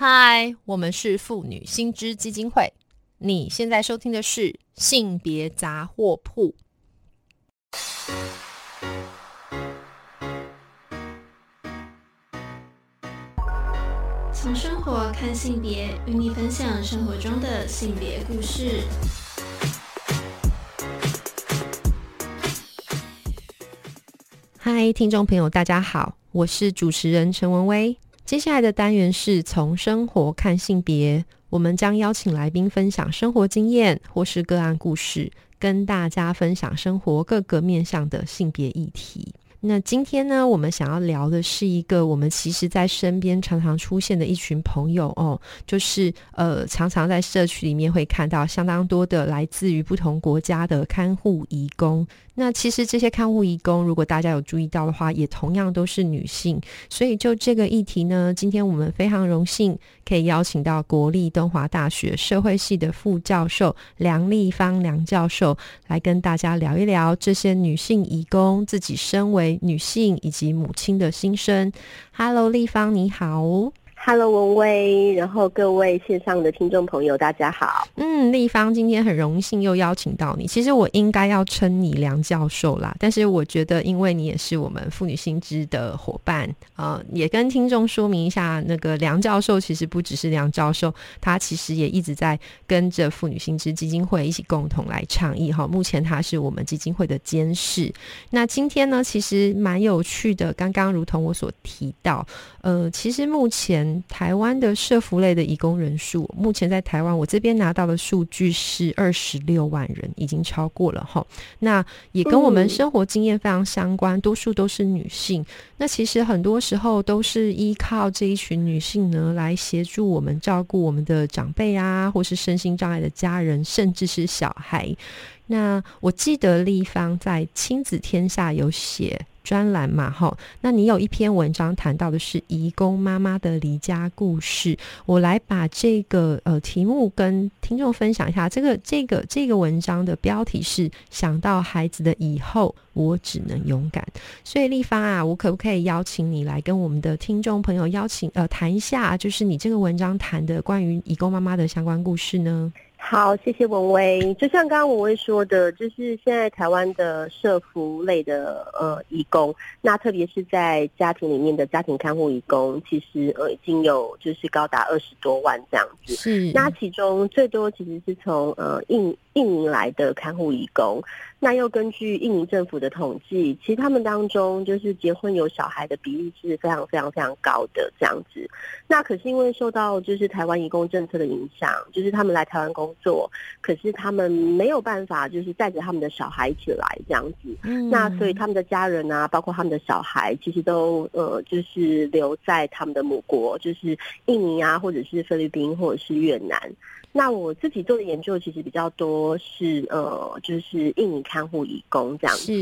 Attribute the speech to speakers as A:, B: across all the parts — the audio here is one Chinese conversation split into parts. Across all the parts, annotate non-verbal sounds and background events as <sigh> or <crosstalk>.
A: 嗨，我们是妇女新知基金会。你现在收听的是性别杂货铺。
B: 从生活看性别，与你分享生活中的性别故事。
A: 嗨，听众朋友，大家好，我是主持人陈文威。接下来的单元是从生活看性别，我们将邀请来宾分享生活经验或是个案故事，跟大家分享生活各个面向的性别议题。那今天呢，我们想要聊的是一个我们其实在身边常常出现的一群朋友哦，就是呃，常常在社区里面会看到相当多的来自于不同国家的看护义工。那其实这些看护义工，如果大家有注意到的话，也同样都是女性。所以就这个议题呢，今天我们非常荣幸可以邀请到国立东华大学社会系的副教授梁丽芳梁教授来跟大家聊一聊这些女性义工自己身为女性以及母亲的心声。Hello，丽芳你好。
C: Hello，文威，然后各位线上的听众朋友，大家好。
A: 嗯，立方今天很荣幸又邀请到你。其实我应该要称你梁教授啦，但是我觉得，因为你也是我们妇女新知的伙伴，呃，也跟听众说明一下，那个梁教授其实不只是梁教授，他其实也一直在跟着妇女新知基金会一起共同来倡议。哈，目前他是我们基金会的监事。那今天呢，其实蛮有趣的。刚刚如同我所提到，呃，其实目前。台湾的社服类的义工人数，目前在台湾，我这边拿到的数据是二十六万人，已经超过了哈。那也跟我们生活经验非常相关，多数都是女性。那其实很多时候都是依靠这一群女性呢，来协助我们照顾我们的长辈啊，或是身心障碍的家人，甚至是小孩。那我记得立方在亲子天下有写。专栏嘛，哈，那你有一篇文章谈到的是移工妈妈的离家故事，我来把这个呃题目跟听众分享一下。这个这个这个文章的标题是“想到孩子的以后，我只能勇敢”。所以立方啊，我可不可以邀请你来跟我们的听众朋友邀请呃谈一下，就是你这个文章谈的关于移工妈妈的相关故事呢？
C: 好，谢谢文威。就像刚刚文威说的，就是现在台湾的社服类的呃义工，那特别是在家庭里面的家庭看护义工，其实呃已经有就是高达二十多万这样子。
A: 是，
C: 那其中最多其实是从呃印印尼来的看护义工。那又根据印尼政府的统计，其实他们当中就是结婚有小孩的比例是非常非常非常高的这样子。那可是因为受到就是台湾移工政策的影响，就是他们来台湾工作，可是他们没有办法就是带着他们的小孩一起来这样子。嗯那所以他们的家人啊，包括他们的小孩，其实都呃就是留在他们的母国，就是印尼啊，或者是菲律宾，或者是越南。那我自己做的研究其实比较多是呃，就是印尼看护义工这样子。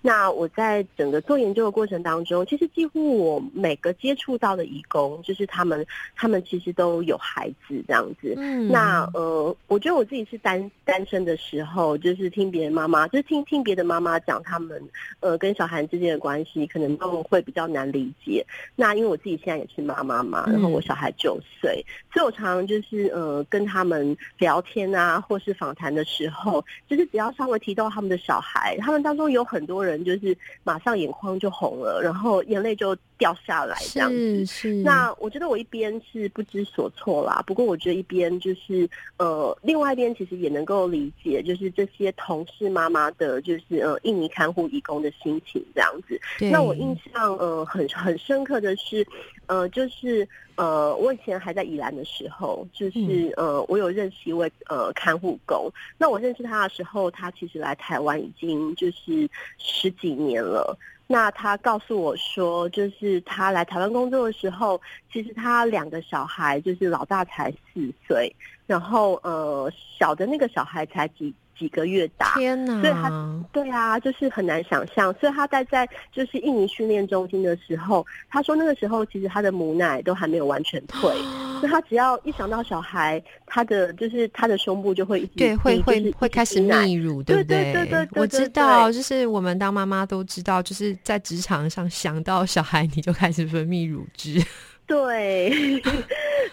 C: 那我在整个做研究的过程当中，其实几乎我每个接触到的义工，就是他们他们其实都有孩子这样子。嗯。那呃，我觉得我自己是单单身的时候，就是听别人妈妈，就是听听别的妈妈讲他们呃跟小孩之间的关系，可能都会比较难理解。那因为我自己现在也是妈妈嘛，然后我小孩九岁，所以我常常就是呃跟他们。聊天啊，或是访谈的时时候，就是只要稍微提到他们的小孩，他们当中有很多人就是马上眼眶就红了，然后眼泪就掉下来这样子。
A: 是，
C: 那我觉得我一边是不知所措啦，不过我觉得一边就是呃，另外一边其实也能够理解，就是这些同事妈妈的，就是呃，印尼看护义工的心情这样子。那我印象呃很很深刻的是，呃，就是呃，我以前还在宜兰的时候，就是呃，我有。有认识一位呃看护工，那我认识他的时候，他其实来台湾已经就是十几年了。那他告诉我说，就是他来台湾工作的时候，其实他两个小孩，就是老大才四岁，然后呃小的那个小孩才几。几个月大，
A: 天哪！
C: 所以他对啊，就是很难想象。所以他待在就是印尼训练中心的时候，他说那个时候其实他的母奶都还没有完全退，<gasps> 所以他只要一想到小孩，他的就是他的胸部就会一直
A: 对会会会开始泌乳，对不
C: 对？对对对，
A: 我知道，就是我们当妈妈都知道，就是在职场上想到小孩，你就开始分泌乳汁。<laughs>
C: 对，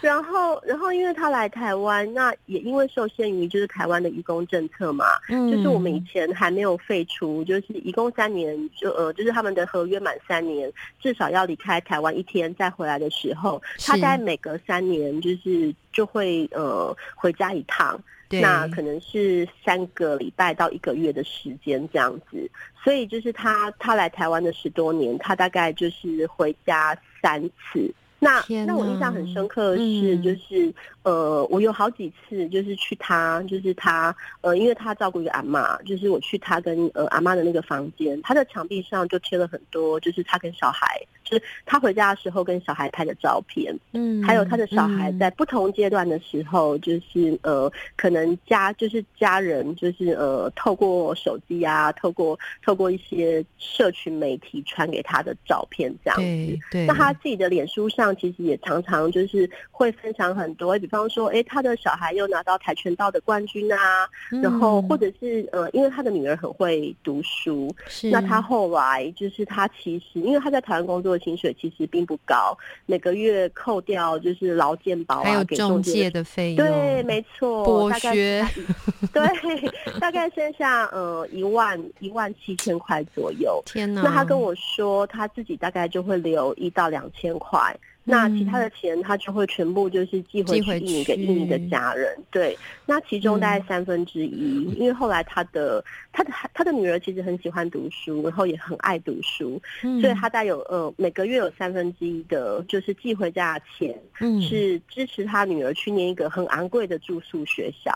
C: 然然后，然后因为他来台湾，那也因为受限于就是台湾的移工政策嘛，
A: 嗯。
C: 就是我们以前还没有废除，就是移工三年就呃，就是他们的合约满三年，至少要离开台湾一天再回来的时候，他
A: 是
C: 大概每隔三年就是就会呃回家一趟，那可能是三个礼拜到一个月的时间这样子，所以就是他他来台湾的十多年，他大概就是回家三次。那那我印象很深刻的是，
A: 嗯。
C: 就是、呃，我有好几次就是去他，就是他呃，因为他照顾一个阿嬷，就是我去他跟呃阿嬷的那个房间，他的墙壁上就贴了很多，就是他跟小孩，就是他回家的时候跟小孩拍的照片。
A: 嗯，
C: 还有他的小孩
A: 嗯
C: 在不同阶段的时候，就是呃，可能家就是家人，就是呃，透过手机啊，透过透过一些社群媒体传给他的照片这样子。
A: 对对，
C: 那他自己的脸书上其实也常常就是会分享很多，比方说，哎，他的小孩又拿到跆拳道的冠军啊，然后
A: 嗯
C: 或者是呃，因为他的女儿很会读书，
A: 是
C: 那他后来就是他其实，因为他在台湾工作的薪水其实并不高，每个月扣掉就是劳健保啊，
A: 还有
C: 给
A: 中介
C: 介
A: 的费用，
C: 对，没错，
A: 剥削，<laughs>
C: 对，大概剩下呃一万一万七千块左右。
A: 天哪！
C: 那他跟我说，他自己大概就会留一到两千块。那其他的钱他就会全部就是寄回去印尼给
A: 去
C: 印尼的家人，对。那其中大概三分之一，因为后来他的他的他的女儿其实很喜欢读书，然后也很爱读书，
A: 嗯
C: 所以他带有呃每个月有三分之一的，就是寄回家的钱，
A: 嗯
C: 是支持他女儿去念一个很昂贵的住宿学校。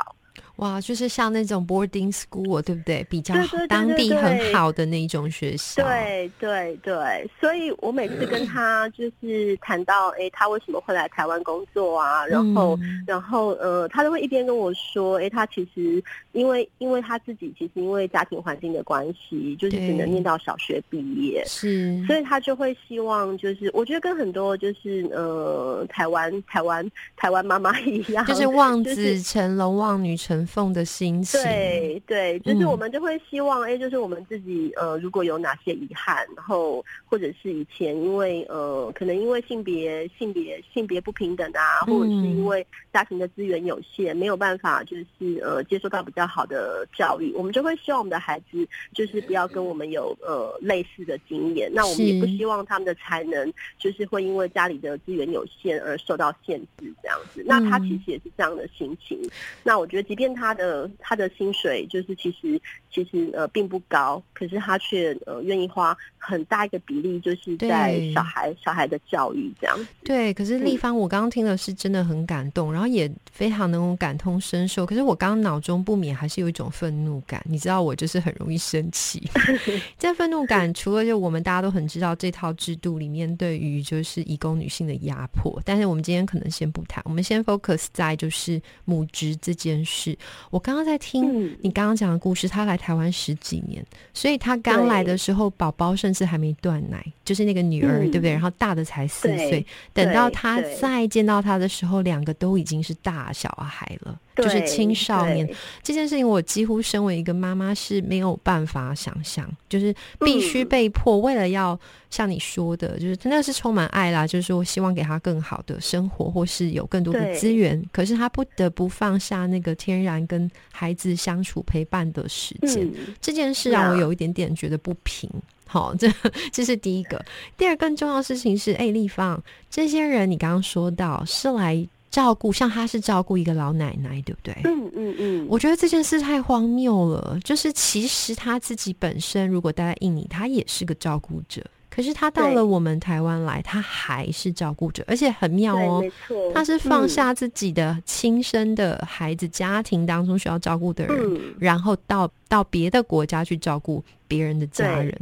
A: 哇，就是像那种 boarding school，对不对？比较当地很好的那一种学校，
C: 对对对，所以我每次跟他就是谈到，哎，他为什么会来台湾工作啊？然后，
A: 嗯
C: 然后呃，他都会一边跟我说，哎，他其实因为因为他自己其实因为家庭环境的关系，就是只能念到小学毕业。
A: 是，
C: 所以他就会希望，就是我觉得跟很多就是呃台湾台湾台湾妈妈一样，
A: 就是望子成龙、望女成奉的心情，
C: 对对，就是我们就会希望，哎、就是我们自己呃，如果有哪些遗憾，然后或者是以前因为呃，可能因为性别性别性别不平等啊，或者是因为家庭的资源有限，没有办法就是呃接受到比较好的教育，我们就会希望我们的孩子就是不要跟我们有呃类似的经验。那我们也不希望他们的才能就是会因为家里的资源有限而受到限制这样子。那他其实也是这样的心情。那我觉得，即便他的他的薪水就是其实其实呃并不高，可是他却呃愿意花很大一个比例，就是在小孩小孩的教育这样。
A: 对，可是立方，我刚刚听了是真的很感动，然后也非常能够感同身受。可是我刚刚脑中不免还是有一种愤怒感，你知道，我就是很容易生气。<laughs> 这愤怒感除了就我们大家都很知道这套制度里面对于就是移工女性的压迫，但是我们今天可能先不谈，我们先 focus 在就是母职这件事。我刚刚在听
C: 嗯。
A: 你刚刚讲的故事，他来台湾十几年，所以他刚来的时候，宝宝甚至还没断奶，就是那个女儿，
C: 嗯
A: 对不对？然后大的才四岁，等到他再见到他的时候，两个都已经是大小孩了，就是青少年。这件事情，我几乎身为一个妈妈是没有办法想象，就是必须
C: 嗯
A: 被迫为了要像你说的，就是那是充满爱啦，就是说希望给他更好的生活，或是有更多的资源，可是他不得不放下那个天然跟孩子相处陪伴的时间。
C: 嗯，
A: 这件事让我有一点点觉得不平。好，这这是第一个。第二，更重要的事情是，哎，立方这些人，你刚刚说到是来照顾，像他是照顾一个老奶奶，对不对？
C: 嗯嗯嗯，
A: 我觉得这件事太荒谬了。就是其实他自己本身如果待在印尼，他也是个照顾者，可是他到了我们台湾来，他还是照顾者，而且很妙，哦
C: 没。错，
A: 他是放
C: 嗯
A: 下自己的亲生的孩子，家庭当中需要照顾的人，
C: 嗯
A: 然后到到别的国家去照顾别人的家
C: 对
A: 人。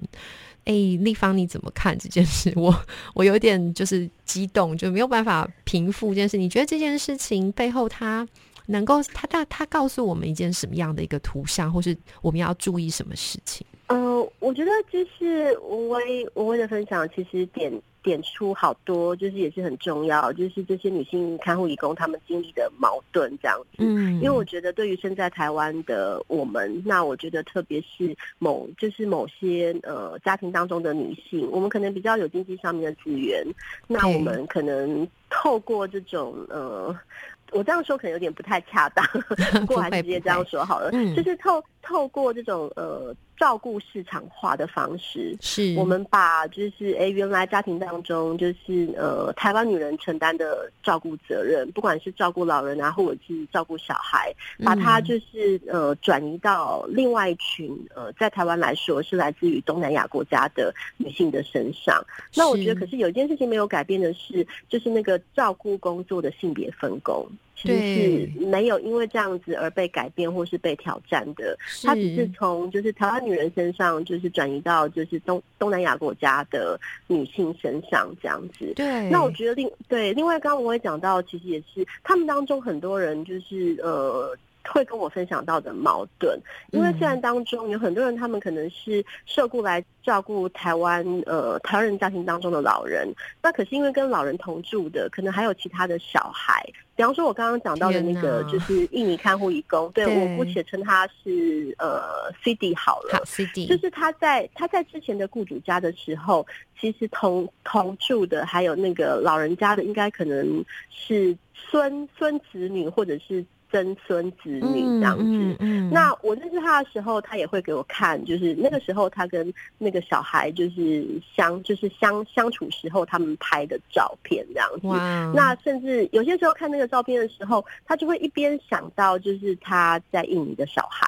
A: 哎，立方你怎么看这件事？<laughs> 我我有点就是激动，就没有办法平复这件事。你觉得这件事情背后，它能够他他他告诉我们一件什么样的一个图像，或是我们要注意什么事情？
C: 呃，我觉得就是无微无微的分享，其实点点出好多，就是也是很重要，就是这些女性看护义工她们经历的矛盾这样子。
A: 嗯，
C: 因为我觉得，对于身在台湾的我们，那我觉得特别是某就是某些呃家庭当中的女性，我们可能比较有经济上面的资源，那我们可能透过这种呃。我这样说可能有点不太恰当，<laughs> 不过还是直接这样说好了。
A: 嗯，
C: 就是透透过这种呃照顾市场化的方式，
A: 是
C: 我们把就是哎原来家庭当中就是呃台湾女人承担的照顾责任，不管是照顾老人啊，或者是照顾小孩，把它就是呃转移到另外一群呃在台湾来说是来自于东南亚国家的女性的身上。那我觉得，可是有一件事情没有改变的是，就是那个照顾工作的性别分工。其实是没有因为这样子而被改变或是被挑战的，它只是从就是台湾女人身上，就是转移到就是东东南亚国家的女性身上这样子。
A: 对，
C: 那我觉得另对另外，刚刚我也讲到，其实也是他们当中很多人就是呃。会跟我分享到的矛盾，因为虽然当中有很多人，他们可能是受雇来照顾台湾呃台湾人家庭当中的老人，那可是因为跟老人同住的，可能还有其他的小孩，比方说我刚刚讲到的那个就是印尼看护义工，对。我姑且称他是呃 C D 好了，
A: 好 C D，
C: 就是他在他在之前的雇主家的时候，其实同同住的还有那个老人家的，应该可能是孙孙子女或者是。曾孙子女这样子，那我认识他的时候，他也会给我看，就是那个时候他跟那个小孩就是相就是相相处时候他们拍的照片这样子。那甚至有些时候看那个照片的时候，他就会一边想到就是他在印尼的小孩。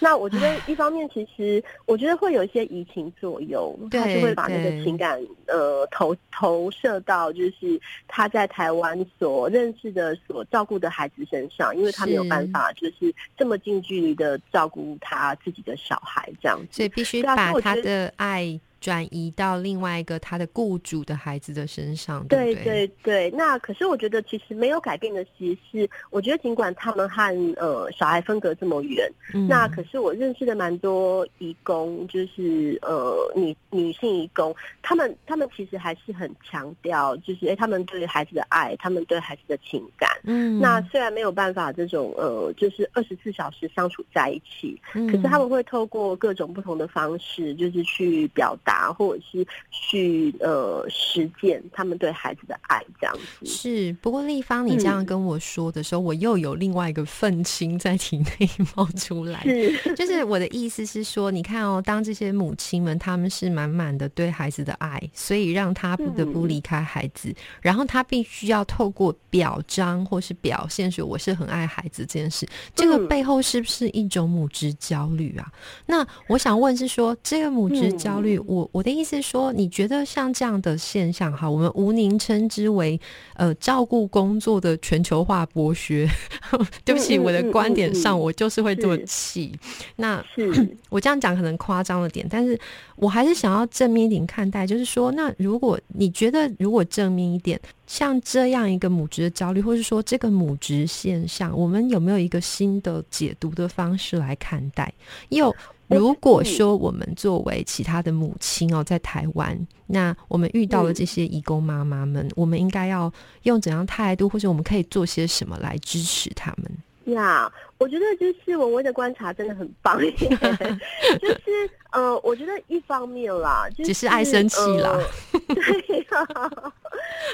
C: 那我觉得一方面，其实我觉得会有一些移情作用，他就会把那个情感呃投投射到就是他在台湾所认识的、所照顾的孩子身上，因为他没有办法就是这么近距离的照顾他自己的小孩这样子，
A: 所以必须。把他的爱。转移到另外一个他的雇主的孩子的身上，对
C: 对对。那可是我觉得其实没有改变的，其实是我觉得尽管他们和呃小孩分隔这么远，那可是我认识的蛮多义工，就是呃女女性义工，他们他们其实还是很强调，就是哎他们对孩子的爱，他们对孩子的情感。嗯。那虽然没有办法这种呃就是二十四小时相处在一起，可是他们会透过各种不同的方式，就是去表。达或者是去呃实践他们对孩子的爱这样子。
A: 是，不过立方你这样跟我说的时候，我又有另外一个愤青在体内冒出来，
C: 是。<laughs>
A: 就是我的意思是说，你看哦，当这些母亲们他们是满满的对孩子的爱，所以让他不得不离开孩子，然后他必须要透过表彰或是表现说我是很爱孩子这件事，这个背后是不是一种母职焦虑啊？那我想问是说，这个母职焦虑我。我我的意思是说，你觉得像这样的现象，哈，我们无宁称之为呃照顾工作的全球化剥削。<laughs> 对不起，我的观点上，我就是会这么气。那 <clears throat> 我这样讲可能夸张了点，但是我还是想要正面一点看待，就是说，那如果你觉得如果正面一点，像这样一个母职的焦虑，或是说这个母职现象，我们有没有一个新的解读的方式来看待？又如果说我们作为其他的母亲哦，在台湾，那我们遇到了这些义工妈妈们，我们应该要用怎样态度，或者我们可以做些什么来支持他们？
C: 呀，我觉得就是文文的观察真的很棒，<laughs> 就是呃，我觉得一方面啦，就是只
A: 是爱生气啦，
C: 对呀。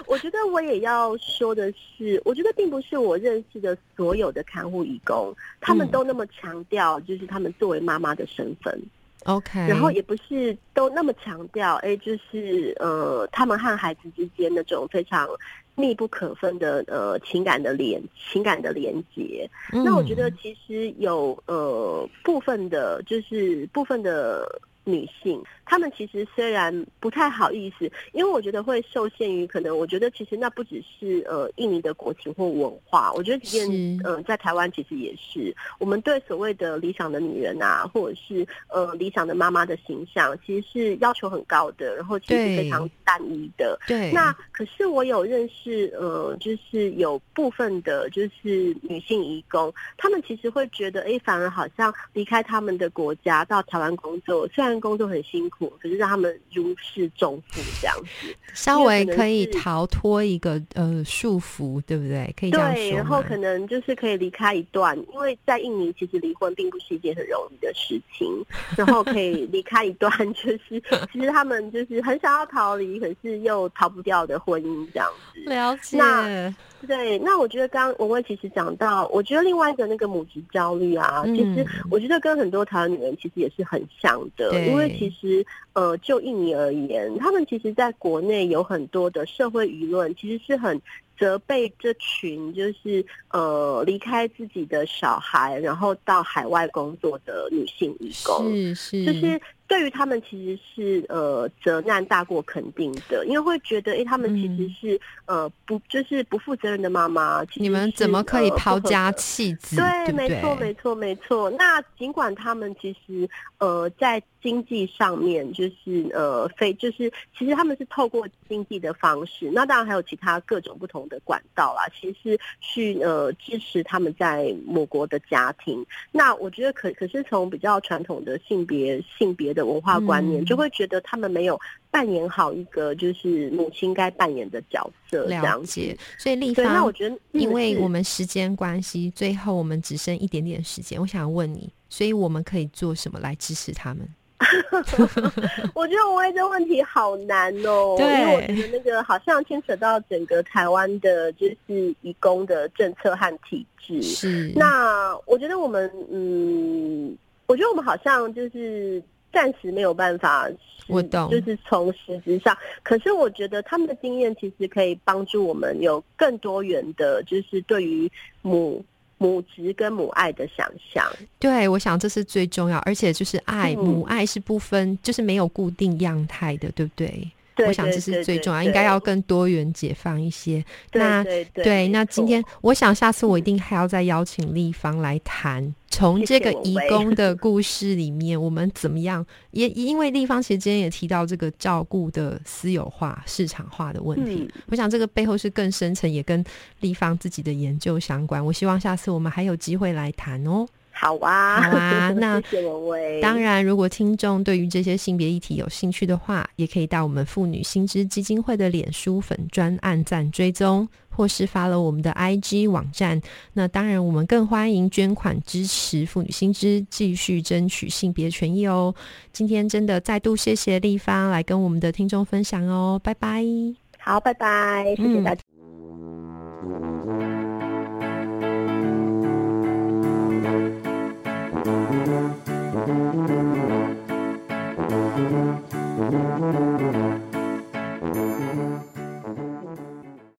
C: 我觉得我也要说的是，我觉得并不是我认识的所有的看护义工，他们都那么强调，就是他们作为妈妈的身份。
A: OK，
C: 然后也不是都那么强调，哎，就是呃，他们和孩子之间那种非常密不可分的呃情感的连情感的连接。那我觉得其实有呃部分的，就是部分的女性。他们其实虽然不太好意思，因为我觉得会受限于可能，我觉得其实那不只是呃印尼的国情或文化，我觉得即便呃在台湾其实也是，我们对所谓的理想的女人啊，或者是呃理想的妈妈的形象，其实是要求很高的，然后其实非常单一的。
A: 对。
C: 那可是我有认识呃，就是有部分的，就是女性义工，她们其实会觉得，哎，反而好像离开他们的国家到台湾工作，虽然工作很辛苦。苦，可是让他们如释重负这样子，
A: 稍微可以逃脱一个呃束缚，对不对？可以这样
C: 对，然后可能就是可以离开一段，因为在印尼其实离婚并不是一件很容易的事情，然后可以离开一段，就是 <laughs> 其实他们就是很想要逃离，可是又逃不掉的婚姻这样子。
A: 了解。
C: 那对，那我觉得刚刚文文其实讲到，我觉得另外一个那个母职焦虑啊，其实我觉得跟很多台湾女人其实也是很像的，因为其实呃，就印尼而言，他们其实在国内有很多的社会舆论，其实是很。责备这群就是呃离开自己的小孩，然后到海外工作的女性义工，
A: 是是，
C: 就是对于他们其实是呃责难大过肯定的，因为会觉得哎，他们其实是呃不就是不负责任的妈妈，
A: 你们怎么可以抛家弃子？对，
C: 没错，没错，没错。那尽管他们其实呃在。经济上面就是呃非就是其实他们是透过经济的方式，那当然还有其他各种不同的管道啦，其实是去呃支持他们在某国的家庭。那我觉得可可是从比较传统的性别性别的文化观念，就会觉得他们没有扮演好一个就是母亲该扮演的角色。
A: 了解，所以立方，
C: 那我觉得
A: 因为我们时间关系，最后我们只剩一点点时间，我想问你，所以我们可以做什么来支持他们？<laughs>
C: 我觉得我问这问题好难哦，因为我觉得那个好像牵扯到整个台湾的，就是义工的政策和体制。
A: 是，
C: 那我觉得我们，嗯，我觉得我们好像就是暂时没有办法，
A: 我懂，
C: 就是从实质上。可是我觉得他们的经验其实可以帮助我们有更多元的，就是对于母。母职跟母爱的想象，
A: 对我想这是最重要，而且就是爱母爱是不分，就是没有固定样态的，对不对？我想这是最重要，应该要更多元解放一些。那对，那今天我想下次我一定还要再邀请立方来谈，从这个义工的 <laughs> 故事里面，我们怎么样？也因为立方其实今天也提到这个照顾的私有化、市场化的问题，我想这个背后是更深层，也跟立方自己的研究相关。我希望下次我们还有机会来谈哦。
C: 好啊，
A: 好啊，<laughs> 那
C: 谢谢文威。
A: 当然，如果听众对于这些性别议题有兴趣的话，也可以到我们妇女新知基金会的脸书粉专按赞追踪，或是发了我们的 IG 网站。那当然，我们更欢迎捐款支持妇女新知，继续争取性别权益哦。今天真的再度谢谢立方来跟我们的听众分享哦，拜拜。
C: 好，拜拜，谢谢大家。